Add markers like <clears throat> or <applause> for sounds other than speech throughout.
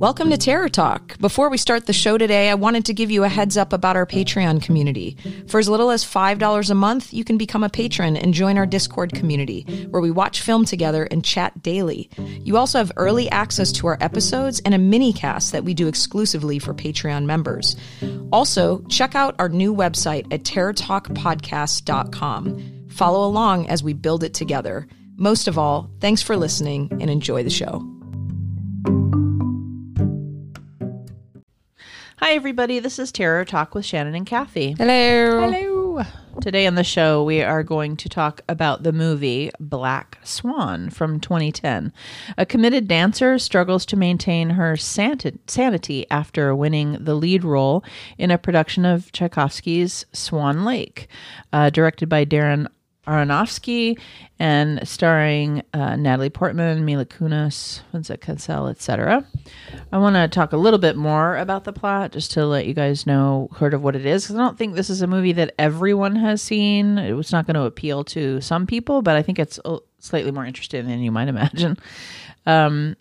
Welcome to Terror Talk. Before we start the show today, I wanted to give you a heads up about our Patreon community. For as little as $5 a month, you can become a patron and join our Discord community, where we watch film together and chat daily. You also have early access to our episodes and a mini cast that we do exclusively for Patreon members. Also, check out our new website at terrortalkpodcast.com. Follow along as we build it together. Most of all, thanks for listening and enjoy the show. Hi, everybody. This is Terror Talk with Shannon and Kathy. Hello. Hello. Today on the show, we are going to talk about the movie Black Swan from 2010. A committed dancer struggles to maintain her sanity after winning the lead role in a production of Tchaikovsky's Swan Lake, uh, directed by Darren Aronofsky and starring uh, Natalie Portman, Mila Kunis, Vincent Cassel, etc. I want to talk a little bit more about the plot just to let you guys know sort of what it is because I don't think this is a movie that everyone has seen. It was not going to appeal to some people, but I think it's slightly more interesting than you might imagine. Um,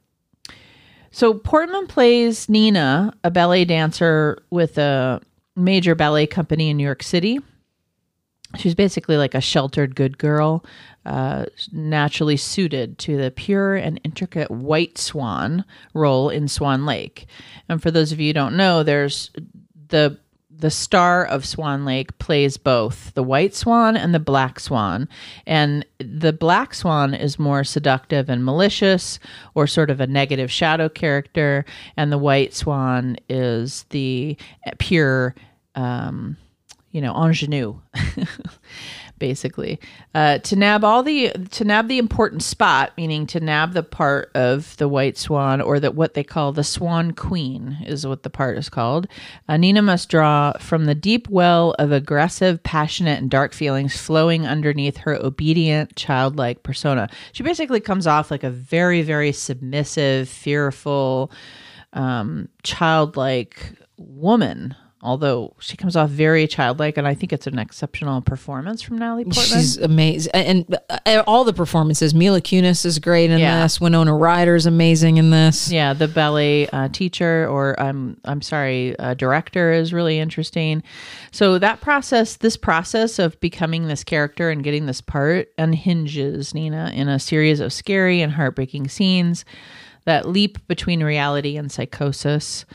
so Portman plays Nina, a ballet dancer with a major ballet company in New York City she's basically like a sheltered good girl, uh, naturally suited to the pure and intricate white swan role in Swan Lake. And for those of you who don't know, there's the the star of Swan Lake plays both the white swan and the black swan. And the black swan is more seductive and malicious, or sort of a negative shadow character. And the white swan is the pure, um, you know, ingenue, <laughs> basically. Uh, to nab all the to nab the important spot, meaning to nab the part of the white swan, or that what they call the swan queen is what the part is called. Uh, Nina must draw from the deep well of aggressive, passionate, and dark feelings flowing underneath her obedient, childlike persona. She basically comes off like a very, very submissive, fearful, um, childlike woman although she comes off very childlike, and I think it's an exceptional performance from Natalie Portman. She's amazing, and, and all the performances. Mila Kunis is great in yeah. this. Winona Ryder is amazing in this. Yeah, the ballet uh, teacher, or I'm I'm sorry, uh, director is really interesting. So that process, this process of becoming this character and getting this part, unhinges Nina in a series of scary and heartbreaking scenes that leap between reality and psychosis.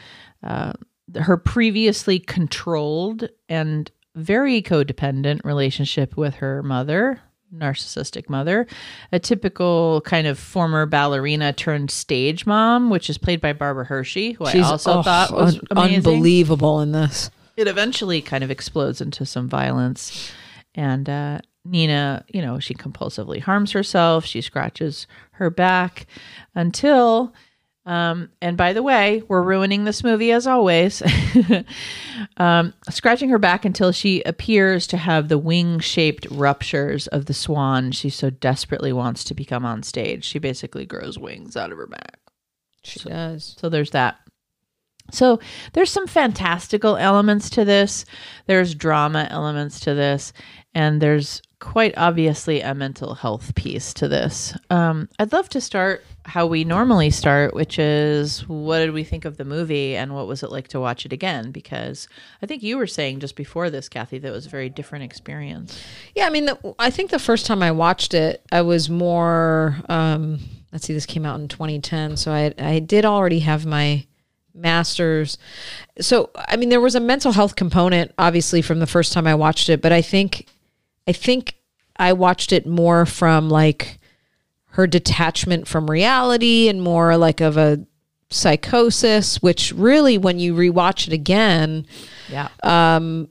Uh, her previously controlled and very codependent relationship with her mother, narcissistic mother, a typical kind of former ballerina turned stage mom, which is played by Barbara Hershey, who She's, I also oh, thought was un- unbelievable in this. It eventually kind of explodes into some violence, and uh, Nina, you know, she compulsively harms herself. She scratches her back until um, and by the way, we're ruining this movie as always. <laughs> um, scratching her back until she appears to have the wing shaped ruptures of the swan she so desperately wants to become on stage. She basically grows wings out of her back. She so, does. So there's that. So there's some fantastical elements to this. There's drama elements to this, and there's quite obviously a mental health piece to this. Um, I'd love to start how we normally start, which is what did we think of the movie and what was it like to watch it again? Because I think you were saying just before this, Kathy, that it was a very different experience. Yeah, I mean, the, I think the first time I watched it, I was more. Um, let's see, this came out in 2010, so I I did already have my master's. So I mean, there was a mental health component, obviously, from the first time I watched it, but I think I think I watched it more from like her detachment from reality and more like of a psychosis, which really, when you rewatch it again, yeah, um,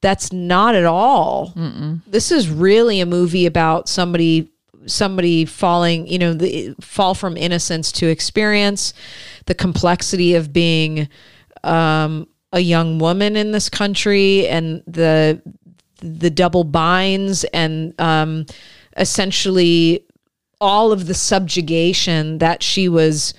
that's not at all. Mm-mm. This is really a movie about somebody somebody falling, you know, the fall from innocence to experience the complexity of being um, a young woman in this country and the the double binds and um, essentially all of the subjugation that she was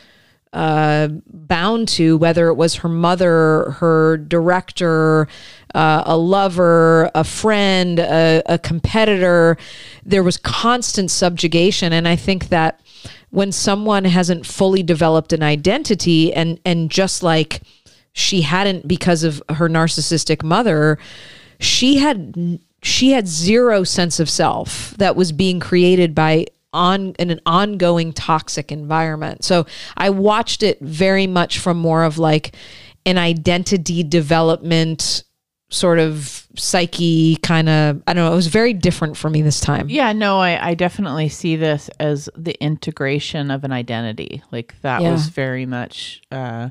uh, bound to, whether it was her mother, her director, uh, a lover, a friend, a, a competitor. There was constant subjugation. And I think that when someone hasn't fully developed an identity and and just like she hadn't because of her narcissistic mother, she had she had zero sense of self that was being created by on in an ongoing toxic environment. So I watched it very much from more of like an identity development sort of psyche kind of I don't know, it was very different for me this time. Yeah, no, I, I definitely see this as the integration of an identity. Like that Yeah. was very much uh,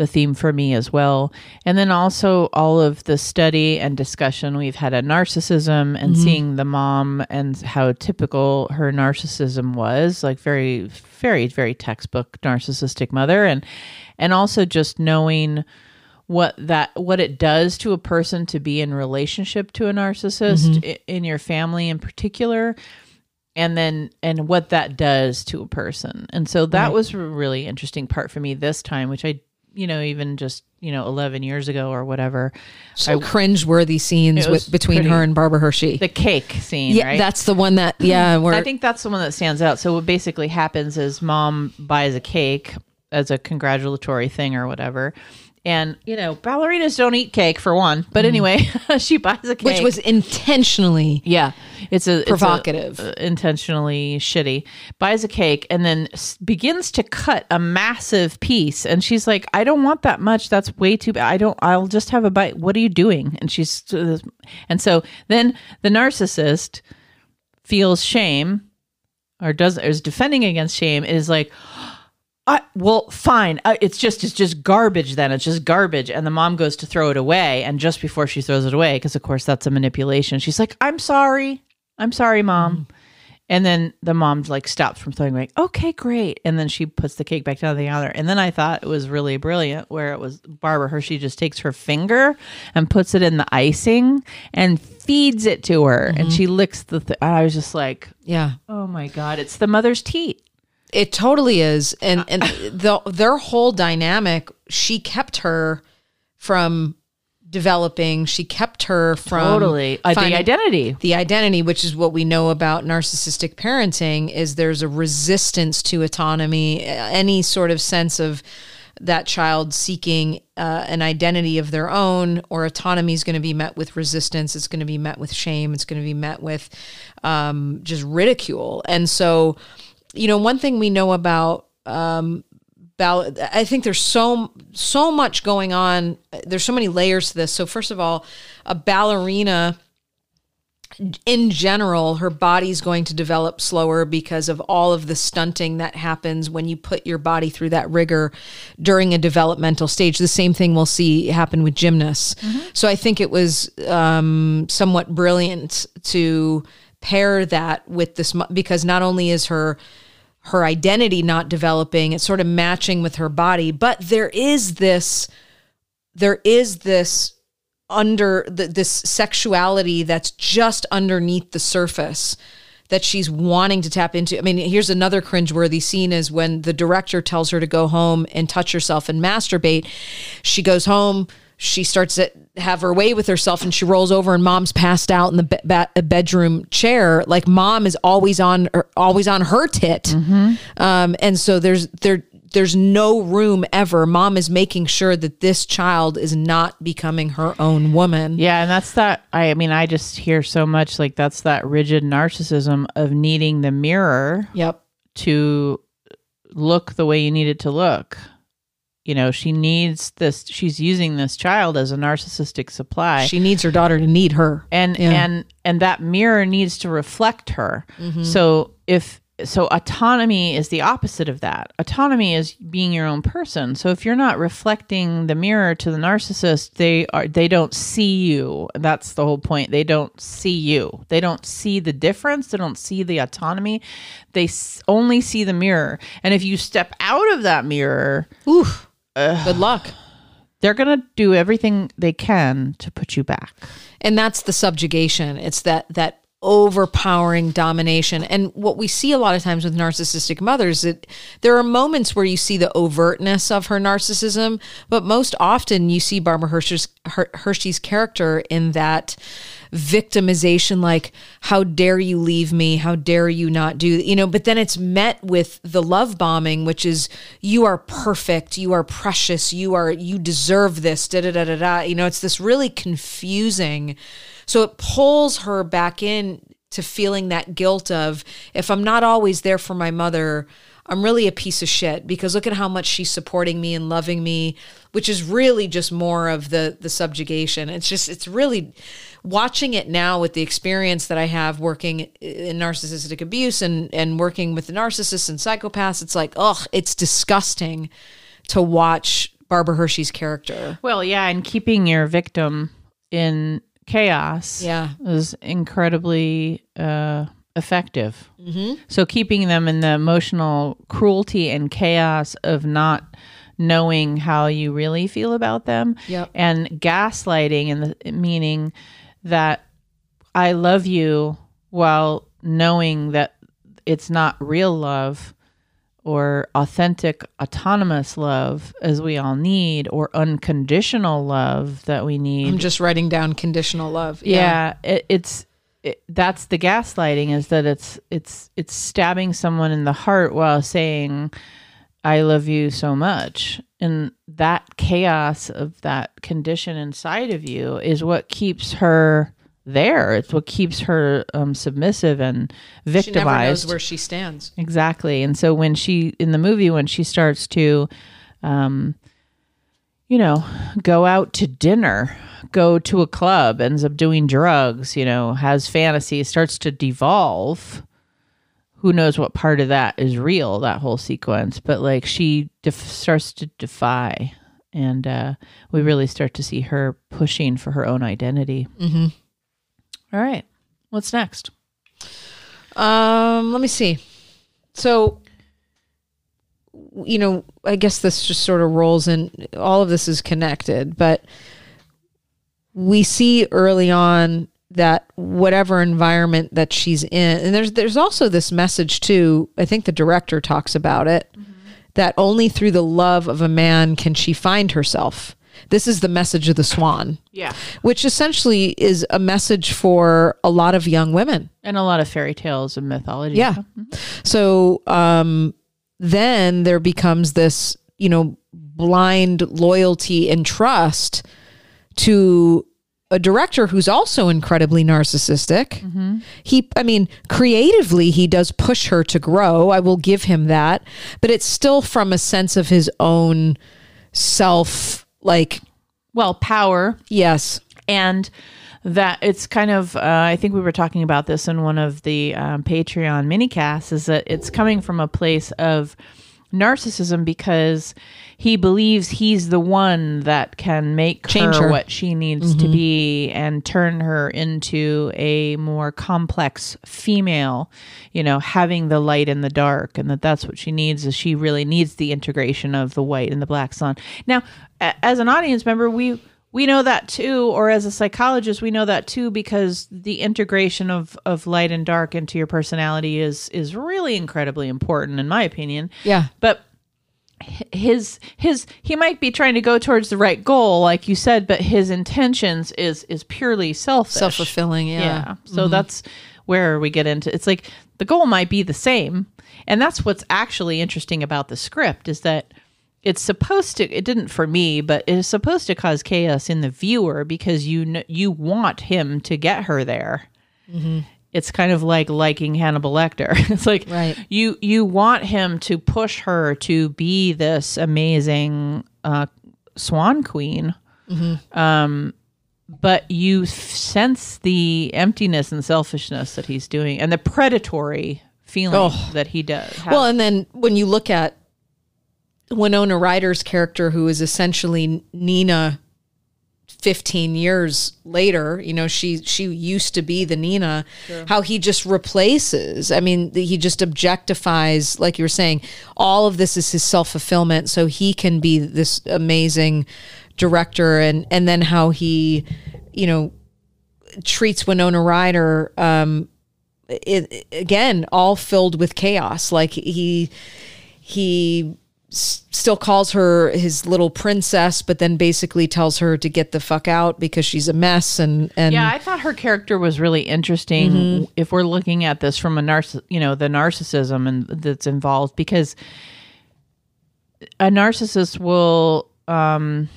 the theme for me as well. And then also all of the study and discussion we've had on narcissism and mm-hmm. seeing the mom and how typical her narcissism was, like very, very, very textbook narcissistic mother, and and also just knowing what that what it does to a person to be in relationship to a narcissist mm-hmm. i- in your family in particular and then and what that does to a person. And so that was a really interesting part for me this time which i you know even just you know 11 years ago or whatever So cringe-worthy scenes with, between pretty- her and Barbara Hershey. the cake scene yeah, right that's the one that yeah, <clears throat> where I think that's the one that stands out. So what basically happens is mom buys a cake as a congratulatory thing or whatever. And you know, ballerinas don't eat cake for one. But anyway, <laughs> she buys a cake. Mm-hmm. which was intentionally yeah, it's a it's a, Provocative. uh, intentionally shitty. Buys a cake and then s- begins to cut a massive piece. And she's like, "I don't want that much. That's way too bad. I don't. I'll just have a bite. What are you doing?" And she's, and so then the narcissist feels shame or does is defending against shame is like I, well fine. Uh, it's just it's just garbage then. It's just garbage. And the mom goes to throw it away. And just before she throws it away because of course that's a manipulation she's like i'm sorry. I'm sorry mom. And then the mom like stops from throwing away. Okay great. And then she puts the cake back down the other and then i thought it was really brilliant where it was barbara hershey just takes her finger and puts it in the icing and feeds it to her. And she licks the th- i was just like yeah. Oh my god, it's the mother's teat. It totally is, and and the their whole dynamic. She kept her from developing. She kept her from Totally. Uh, the identity. the identity, which is what we know about narcissistic parenting, is there's a resistance to autonomy, any sort of sense of that child seeking uh, an identity of their own or autonomy is going to be met with resistance. It's going to be met with shame. It's going to be met with um, just ridicule. And so, you know, one thing we know about um, ball- I think there's so so much going on. There's so many layers to this. So first of all, a ballerina in general, her body's going to develop slower because of all of the stunting that happens when you put your body through that rigor during a developmental stage. The same thing we'll see happen with gymnasts. So I think it was um, somewhat brilliant to pair that with this because not only is her her identity not developing, it's sort of matching with her body, but there is this there is this under the, this sexuality that's just underneath the surface that she's wanting to tap into. I mean, here's another cringeworthy scene is when the director tells her to go home and touch herself and masturbate. She goes home, she starts to have her way with herself and she rolls over and mom's passed out in the be- ba- bedroom chair. Like mom is always on, er, always on her tit. Um, and so there's, there, there's no room ever. Mom is making sure that this child is not becoming her own woman. Yeah, and that's that. I mean, I just hear so much like that's that rigid narcissism of needing the mirror Yep. to look the way you need it to look. You know, she needs this. She's using this child as a narcissistic supply. She needs her daughter to need her. and Yeah. and and that mirror needs to reflect her Mm-hmm. so if so autonomy is the opposite of that autonomy is being your own person so if you're not reflecting the mirror to the narcissist they are they don't see you that's the whole point they don't see you they don't see the difference they don't see the autonomy they s- only see the mirror and if you step out of that mirror Oof. Good luck. they're going to do everything they can to put you back And that's the subjugation. It's that that overpowering domination. And what we see a lot of times with narcissistic mothers, that there are moments where you see the overtness of her narcissism, but most often you see Barbara Hershey's, Her- Hershey's character in that victimization like how dare you leave me? How dare you not do you know but then it's met with the love bombing which is you are perfect. You are precious. You are you deserve this. Da da da da da. You know it's this really confusing so it pulls her back in to feeling that guilt of if I'm not always there for my mother, I'm really a piece of shit because look at how much she's supporting me and loving me, which is really just more of the the subjugation. It's just it's really watching it now with the experience that I have working in narcissistic abuse and and working with narcissists and psychopaths. It's like, ugh, it's disgusting to watch Barbara Hershey's character. Well, yeah, and keeping your victim in chaos Yeah. is incredibly uh, effective. Mm-hmm. So keeping them in the emotional cruelty and chaos of not knowing how you really feel about them, Yep. and gaslighting, and the meaning that I love you while knowing that it's not real love or authentic autonomous love as we all need or unconditional love that we need. I'm just writing down conditional love. yeah, it, it's it, that's the gaslighting is that it's it's it's stabbing someone in the heart while saying i love you so much. And that chaos of that condition inside of you is what keeps her there it's what keeps her um, submissive and victimized. She never knows where she stands. Exactly. And so when she in the movie when she starts to um you know, go out to dinner, go to a club, ends up doing drugs, you know, has fantasies, starts to devolve. Who knows what part of that is real, that whole sequence, but like she def- starts to defy and uh we really start to see her pushing for her own identity. Mm-hmm. Right. What's next? Um, let me see. So, you know, I guess this just sort of rolls in. All of this is connected, but we see early on that whatever environment that she's in, and there's there's also this message too. I think the director talks about it that only through the love of a man can she find herself. This is the message of the swan, Yeah. which essentially is a message for a lot of young women. And a lot of fairy tales and mythology. Yeah. So um, then there becomes this, you know, blind loyalty and trust to a director who's also incredibly narcissistic. He, I mean, creatively, he does push her to grow. I will give him that. But it's still from a sense of his own self, like, Well, power yes. and that it's kind of uh, i think we were talking about this in one of the um, patreon minicasts is that it's coming from a place of narcissism because he believes he's the one that can make Change her, her. what she needs to mm-hmm. be and turn her into a more complex female you know having the light and the dark and that that's what she needs is she really needs the integration of the white and the black sun now as an audience member we we know that too or as a psychologist we know that too because the integration of of light and dark into your personality is is really incredibly important in my opinion Yeah. but his his he might be trying to go towards the right goal like you said but his intentions is is purely selfish Self fulfilling. yeah, Yeah. so mm-hmm. that's where we get into it's like the goal might be the same and that's what's actually interesting about the script is that it's supposed to it didn't for me but it is supposed to cause chaos in the viewer because you kn- you want him to get her there it's kind of like liking Hannibal Lecter. <laughs> It's like Right. you you want him to push her to be this amazing uh, swan queen, um, but you f- sense the emptiness and selfishness that he's doing, and the predatory feeling that he does. have. Well, and then when you look at Winona Ryder's character, who is essentially Nina 15 years later, you know, she she used to be the Nina, how he just replaces. I mean, he just objectifies, like you were saying, all of this is his self-fulfillment so he can be this amazing director and and then how he, you know, treats Winona Ryder um, it, again all filled with chaos. Like he he s- still calls her his little princess, but then basically tells her to get the fuck out because she's a mess. And and Yeah, I thought her character was really interesting. Mm-hmm. If we're looking at this from a narciss, you know, the narcissism and that's involved, because a narcissist will um,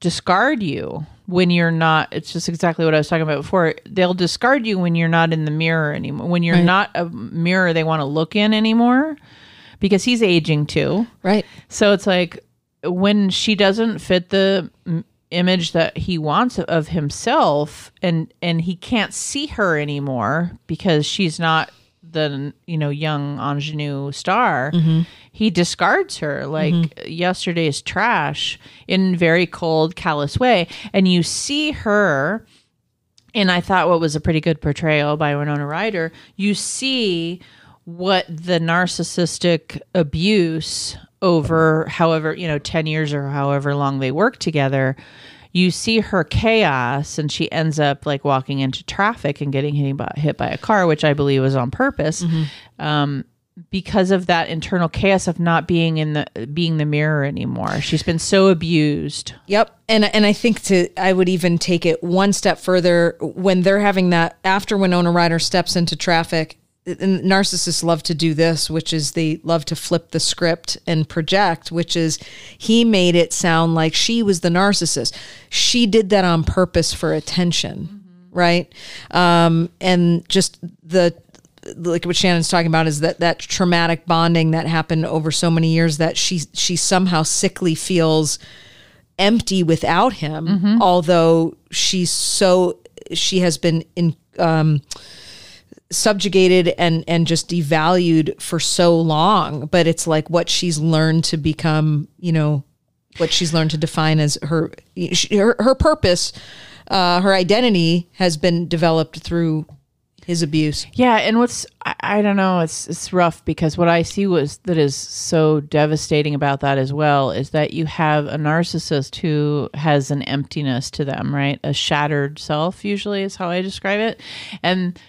discard you when you're not. It's just exactly what I was talking about before. They'll discard you when you're not in the mirror anymore. When you're Right. not a mirror they want to look in anymore, because he's aging too. right, So it's like when she doesn't fit the image that he wants of himself and and he can't see her anymore because she's not the you know young ingenue star mm-hmm. he discards her. Like mm-hmm. yesterday's trash in very cold callous way. And you see her and I thought what was a pretty good portrayal by Winona Ryder, you see what the narcissistic abuse over however, you know, 10 years or however long they work together, you see her chaos and she ends up like walking into traffic and getting hit by, hit by a car, which I believe was on purpose. Um, because of that internal chaos of not being in the being the mirror anymore. She's been so abused. Yep. And and I think to I would even take it one step further when they're having that after Winona Ryder steps into traffic. And narcissists love to do this, which is they love to flip the script and project, which is he made it sound like she was the narcissist. She did that on purpose for attention, right? Um, and just the like what Shannon's talking about is that that traumatic bonding that happened over so many years that she she somehow sickly feels empty without him although she's so she has been in um subjugated and and just devalued for so long but it's like what she's learned to become you know what she's learned to define as her her, her purpose uh her identity has been developed through his abuse Yeah, and what's I, I don't know, it's it's rough because what I see was that is so devastating about that as well is that you have a narcissist who has an emptiness to them, right? A shattered self usually is how I describe it. And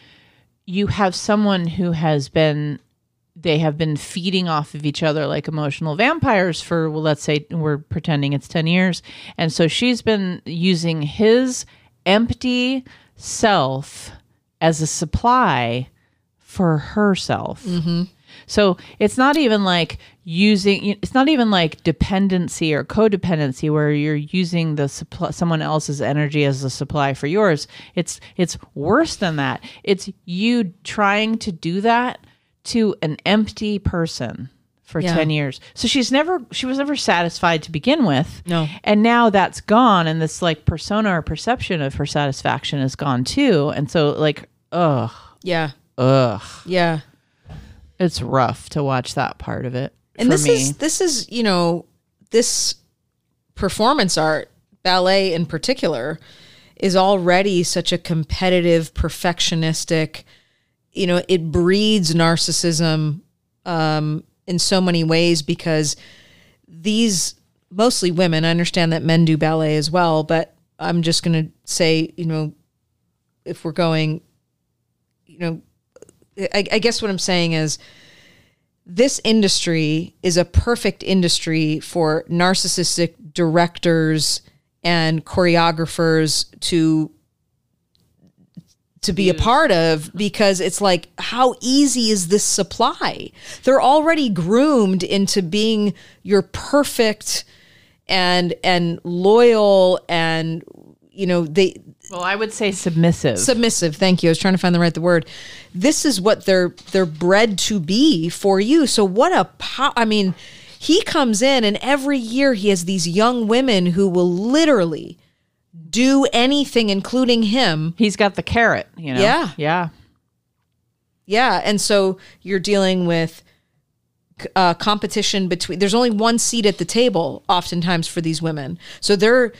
you have someone who has been they have been feeding off of each other like emotional vampires for well let's say we're pretending it's 10 years. And so she's been using his empty self as a supply for herself mm-hmm. So it's not even like using it's not even like dependency or codependency where you're using the supply, someone else's energy as a supply for yours. It's it's worse than that. It's you trying to do that to an empty person for Yeah. 10 years. So she's never she was never satisfied to begin with. No. and now that's gone and this like persona or perception of her satisfaction is gone too. And so like ugh. Yeah. Ugh. Yeah it's rough to watch that part of it and this me. is this is you know this performance art ballet in particular is already such a competitive perfectionistic you know it breeds narcissism um, in so many ways because these mostly women i understand that men do ballet as well but i'm just going to say you know if we're going you know I, I guess what i'm saying is this industry is a perfect industry for narcissistic directors and choreographers to to be a part of because it's like how easy is this supply? They're already groomed into being your perfect and and loyal and you know they well i would say submissive. Submissive. Thank you. I was trying to find the right the word. This is what they're they're bred to be for you. So what a po- i mean he comes in and every year he has these young women who will literally do anything including him. He's got the carrot you know? Yeah. yeah. Yeah. And so you're dealing with uh, competition between there's only one seat at the table oftentimes for these women. So they're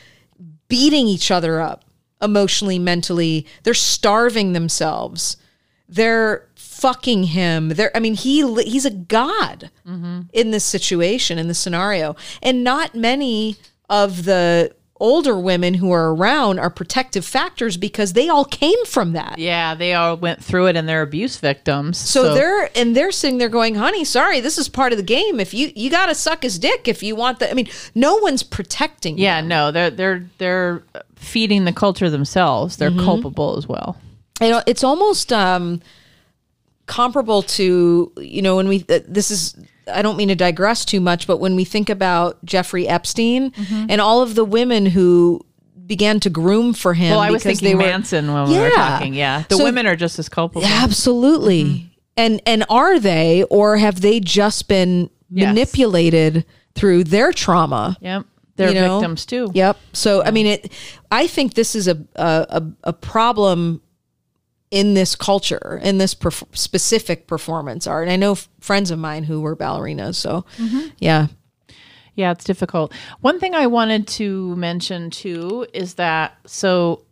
beating each other up emotionally mentally. They're starving themselves. They're fucking him. They're i mean he he's a god mm-hmm. in this situation in this scenario. And not many of the older women who are around are protective factors because they all came from that. Yeah, they all went through it and they're abuse victims. So, they're and they're sitting there going, "Honey, sorry, this is part of the game. If you you got to suck his dick if you want the I mean, no one's protecting yeah, them. no, they're they're they're feeding the culture themselves. They're Mm-hmm. culpable as well. you know it's almost um comparable to you know when we th- this is i don't mean to digress too much but when we think about jeffrey epstein Mm-hmm. and all of the women who began to groom for him Well, I was because thinking they were Manson when we were Yeah. talking. Yeah, the So- women are just as culpable. absolutely Mm-hmm. and and are they or have they just been Yes. manipulated through their trauma Yep, they're you know? victims too. Yep. So I mean, it. I think this is a, a, a problem in this culture, in this perf- specific performance art. And I know f- friends of mine who were ballerinas. So mm-hmm. yeah, Yeah, it's difficult. One thing I wanted to mention too is that so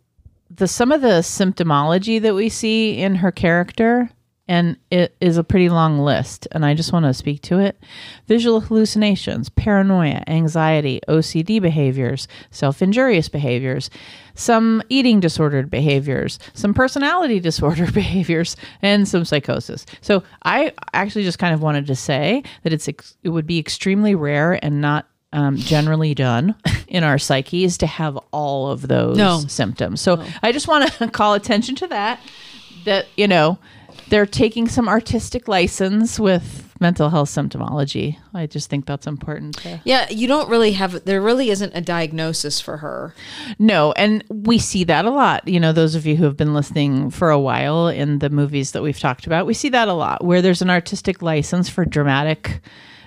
the some of the symptomology that we see in her character and it is a pretty long list and I just want to speak to it. Visual hallucinations, paranoia, anxiety, OCD behaviors, self-injurious behaviors, some eating disordered behaviors, some personality <laughs> disorder behaviors, and some psychosis. So I actually just kind of wanted to say that it's ex- it would be extremely rare and not um, generally done <laughs> in our psyches to have all of those No. symptoms. So I just want to <laughs> call attention to that. That you know they're taking some artistic license with mental health symptomology. I just think that's important. To- yeah. You don't really have. There really isn't a diagnosis for her. No, and we see that a lot. You know, those of you who have been listening for a while in the movies that we've talked about, we see that a lot where there's an artistic license for dramatic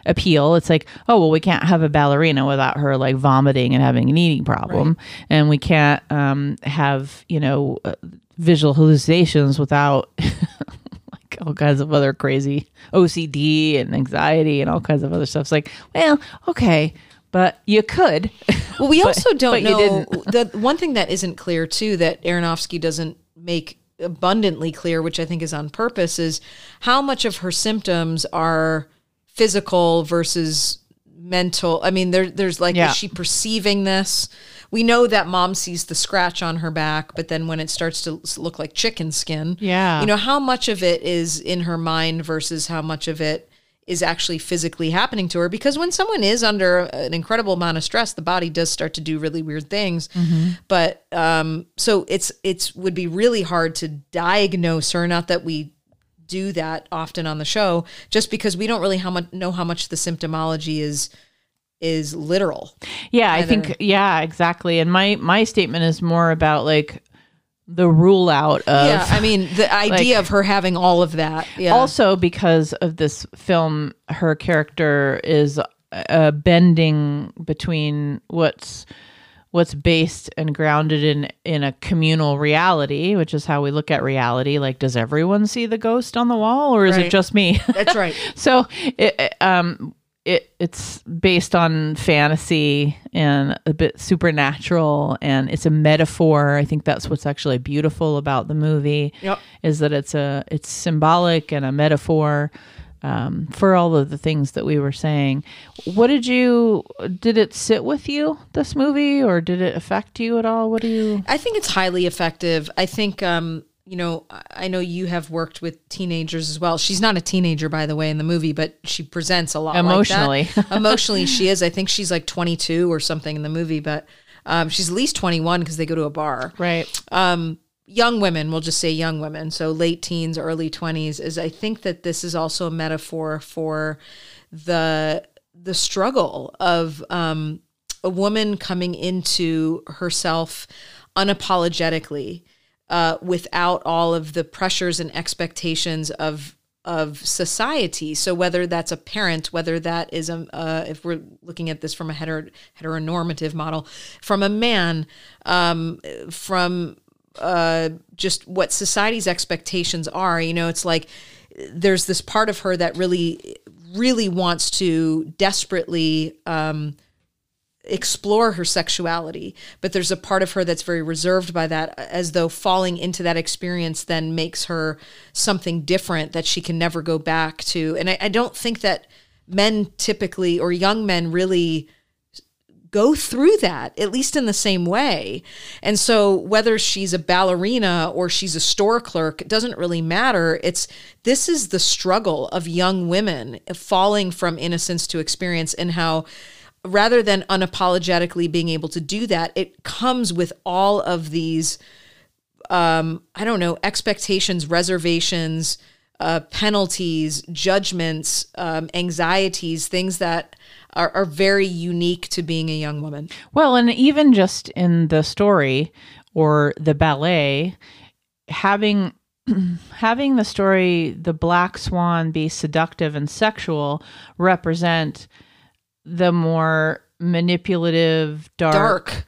appeal. It's like, oh, well, we can't have a ballerina without her like vomiting and having an eating problem. And we can't um, have, you know, uh, visual hallucinations without <laughs> all kinds of other crazy OCD and anxiety and all kinds of other stuff. It's like, well, okay, but you could. <laughs> Well, we <laughs> But- also don't know <laughs> the one thing that isn't clear too that Aronofsky doesn't make abundantly clear, which I think is on purpose, is how much of her symptoms are physical versus mental. I mean, there, there's like, Yeah. is she perceiving this? We know that mom sees the scratch on her back, but then when it starts to look like chicken skin, Yeah. you know, how much of it is in her mind versus how much of it is actually physically happening to her? Because when someone is under an incredible amount of stress the body does start to do really weird things. But um so it's it's would be really hard to diagnose her not that we do that often on the show just because we don't really how much know how much the symptomology is is literal. Yeah, I think yeah, exactly. And my my statement is more about like the rule out of yeah i mean the <laughs> idea of her having all of that yeah. Also because of this film her character is uh, bending between what's what's based and grounded in in a communal reality which is how we look at reality. Like does everyone see the ghost on the wall or is it just me? <laughs> That's right. So it, um it it's based on fantasy and a bit supernatural and it's a metaphor i think that's what's actually beautiful about the movie Yep. is that it's a it's symbolic and a metaphor um, for all of the things that we were saying what did you did it sit with you this movie or did it affect you at all what do you I think it's highly effective. I think, um, you know, I- know you have worked with teenagers as well. She's not a teenager, by the way, in the movie, but she presents a lot like that. Emotionally. <laughs> Emotionally, she is. I think she's like 22 or something in the movie, but um, she's at least 21 because they go to a bar. right Um, young women, we'll just say young women, so late teens, early 20s, is I think that this is also a metaphor for the the struggle of um, a woman coming into herself unapologetically uh, without all of the pressures and expectations of of society. So whether that's a parent, whether that is a uh, if we're looking at this from a hetero, heteronormative model, from a man, um, from uh, just what society's expectations are. You know, it's like there's this part of her that really, really wants to desperately um, explore her sexuality, but there's a part of her that's very reserved by that, as though falling into that experience then makes her something different that she can never go back to. And I, I don't think that men typically or young men really go through that at least in the same way. And so whether she's a ballerina or she's a store clerk, it doesn't really matter. It's this is the struggle of young women falling from innocence to experience and how rather than unapologetically being able to do that, it comes with all of these um, I don't know, expectations, reservations, uh, penalties, judgments, um, anxieties, things that are, are very unique to being a young woman. Well, and even just in the story or the ballet, having <clears throat> having the story the black swan be seductive and sexual represent the more manipulative dark, Dark.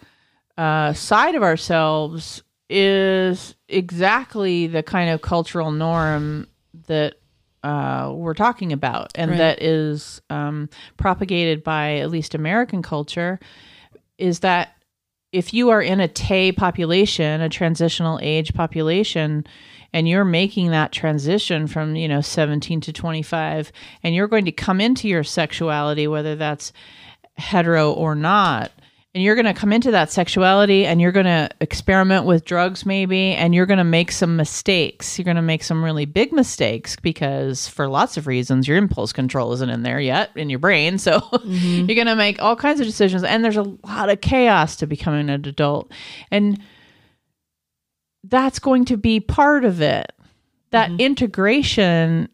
Uh, side of ourselves is exactly the kind of cultural norm that uh, we're talking about and Right. that is um, propagated by at least American culture is that if you are in a Tay population, a transitional age population, and you're making that transition from, you know, 17 to 25, and you're going to come into your sexuality, whether that's hetero or not, and you're going to come into that sexuality and you're going to experiment with drugs maybe and you're going to make some mistakes. You're going to make some really big mistakes because for lots of reasons your impulse control isn't in there yet in your brain so mm-hmm. <laughs> you're going to make all kinds of decisions and there's a lot of chaos to becoming an adult. And that's going to be part of it. That mm-hmm. integration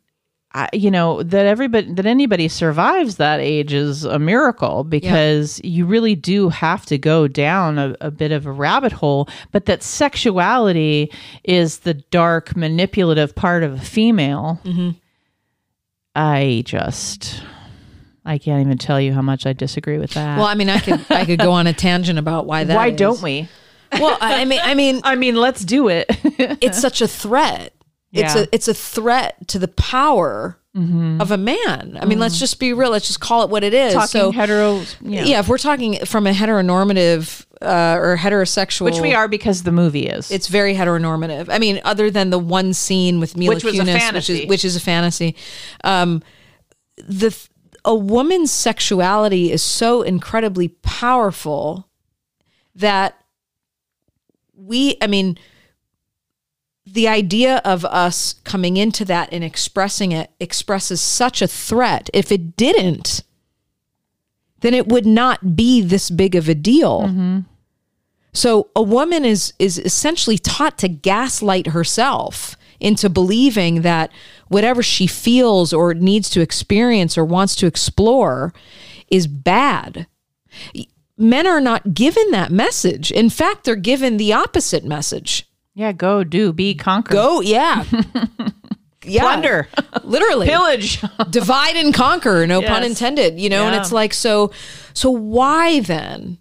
I, you know that everybody that anybody survives that age is a miracle because you really do have to go down a, a bit of a rabbit hole. But that sexuality is the dark manipulative part of a female. Mm-hmm. I just i can't even tell you how much i disagree with that. Well, I mean, I could I could go on a tangent about why <laughs> that. why is. don't we Well, I I mean, I mean, <laughs> i mean let's do it <laughs> it's such a threat. It's Yeah. a it's a threat to the power of a man. I mean, let's just be real. Let's just call it what it is. talking so, hetero yeah. yeah, if we're talking from a heteronormative uh, or heterosexual, which we are because the movie is it's very heteronormative. I mean, other than the one scene with Mila Which was a Kunis, which fantasy. is which is a fantasy. Um, the a woman's sexuality is so incredibly powerful that we, I mean, the idea of us coming into that and expressing it expresses such a threat. If it didn't, then it would not be this big of a deal. Mm-hmm. So a woman is is essentially taught to gaslight herself into believing that whatever she feels or needs to experience or wants to explore is bad. Men are not given that message. In fact, they're given the opposite message. yeah go do be conquer Go, yeah. <laughs> yeah. plunder Literally. pillage <laughs> divide and conquer no pun intended you know and it's like so so why then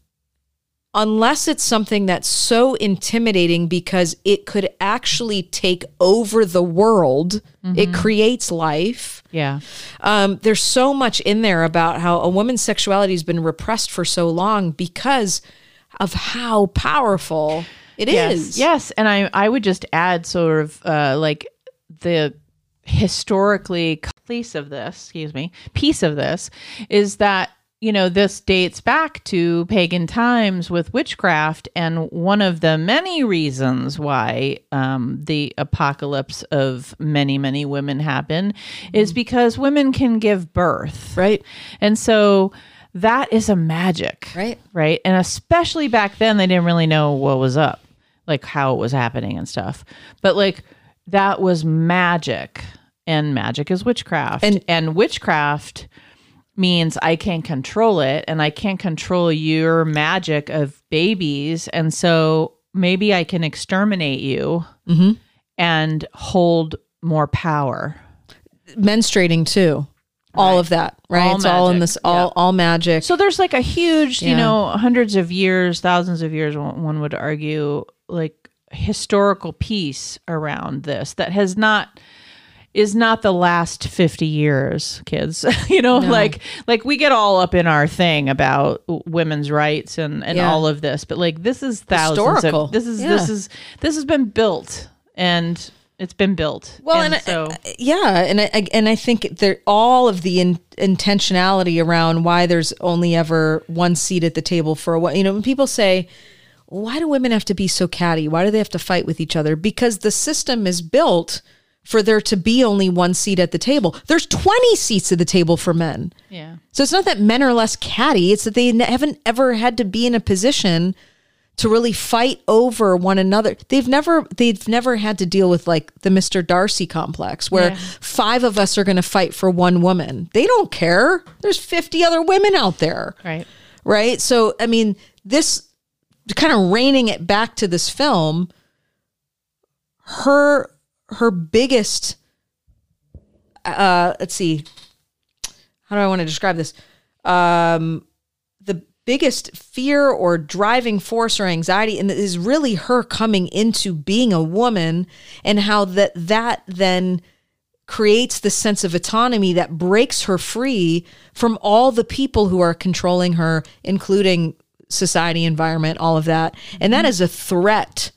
unless it's something that's so intimidating because it could actually take over the world. It creates life. Yeah. Um, there's so much in there about how a woman's sexuality has been repressed for so long because of how powerful it is. yes. Yes and i i would just add sort of uh like the historically piece of this excuse me piece of this is that you know this dates back to pagan times with witchcraft and one of the many reasons why um, the apocalypse of many many women happen is because women can give birth Right. and so that is a magic Right. right? And especially back then, they didn't really know what was up, like how it was happening and stuff. But like that was magic, and magic is witchcraft, And- and witchcraft means I can't control it, and I can't control your magic of babies, and so maybe I can exterminate you mm-hmm. and hold more power. Menstruating too. All of that, right? All it's all in this all Yeah. all magic. So there's like a huge, you know, hundreds of years, thousands of years, one one would argue, like historical piece around this that has not is not the last 50 years kids <laughs> you know like like we get all up in our thing about women's rights and and Yeah. all of this but like this is thousands Historical. of this is Yeah. this is this has been built and it's been built. Well, and, so I, yeah, and I, and I think there all of the in, intentionality around why there's only ever one seat at the table for a while you know when people say why do women have to be so catty? Why do they have to fight with each other? Because the system is built for there to be only one seat at the table. There's 20 seats at the table for men. Yeah. So it's not that men are less catty, it's that they haven't ever had to be in a position to really fight over one another. They've never they've never had to deal with like the Mr. Darcy complex where yeah. five of us are going to fight for one woman. They don't care. There's 50 other women out there. Right. Right? So I mean, this kind of reining it back to this film her her biggest uh let's see. How do I want to describe this? Um the biggest fear or driving force or anxiety and is really her coming into being a woman and how that that then creates the sense of autonomy that breaks her free from all the people who are controlling her including society environment all of that. And that is a threat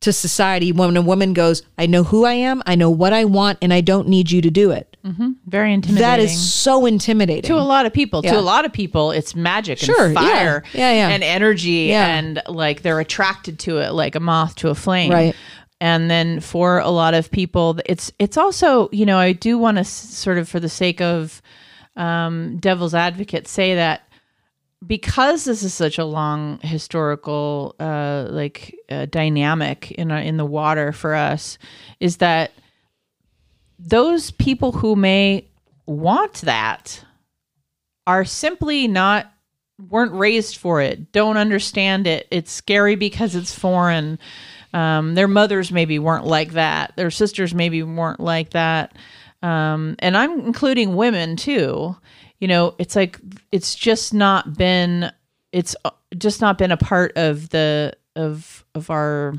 to society when a woman goes i know who i am i know what i want and i don't need you to do it Mm-hmm. Very intimidating. That is so intimidating to a lot of people. Yeah. To a lot of people, it's magic sure, and fire, yeah. Yeah, and energy, and like they're attracted to it, like a moth to a flame. Right. And then for a lot of people, it's it's also you know I do want to sort of for the sake of um, devil's advocate say that because this is such a long historical uh, like uh, dynamic in in the water for us is that those people who may want that are simply not weren't raised for it don't understand it. It's scary because it's foreign. Um, their mothers maybe weren't like that. Their sisters maybe weren't like that. Um, and i'm including women too you know it's like it's just not been it's uh, just not been a part of the of of our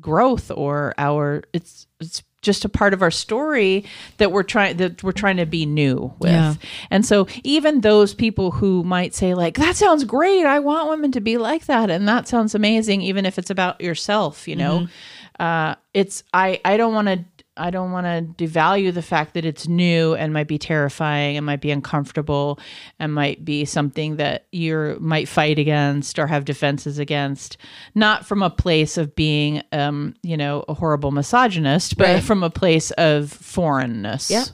growth or our it's it's just a part of our story that we're trying that we're trying to be new with. Yeah. And so even those people who might say like that sounds great, I want women to be like that and that sounds amazing even if it's about yourself, you know. Mm-hmm. Uh it's I I don't want to I don't want to devalue the fact that it's new and might be terrifying and might be uncomfortable and might be something that you might fight against or have defenses against. Not from a place of being, um, you know, a horrible misogynist, but right. from a place of foreignness. Yeah.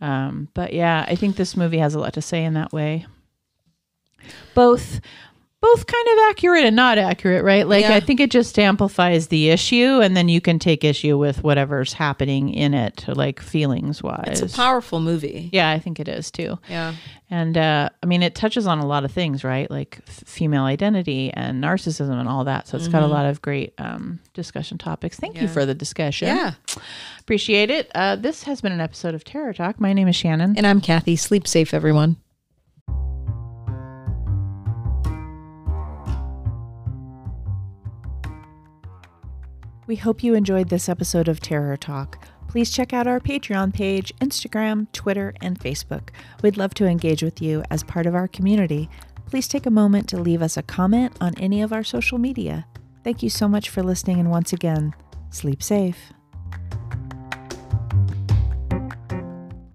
Um, but yeah, I think this movie has a lot to say in that way. Both both kind of accurate and not accurate, right? Like yeah. I think it just amplifies the issue and then you can take issue with whatever's happening in it, like feelings wise. It's a powerful movie. Yeah, I think it is too. Yeah. And uh, I mean, it touches on a lot of things, right? Like f- female identity and narcissism and all that. So it's mm-hmm. got a mm-hmm. lot of great um, discussion topics. Thank yeah. you for the discussion. Yeah. Appreciate it. Uh, this has been an episode of Terror Talk. My name is Shannon. And I'm Kathy. Sleep safe, everyone. We hope you enjoyed this episode of Terror Talk. Please check out our Patreon page, Instagram, Twitter, and Facebook. We'd love to engage with you as part of our community. Please take a moment to leave us a comment on any of our social media. Thank you so much for listening, and once again, sleep safe.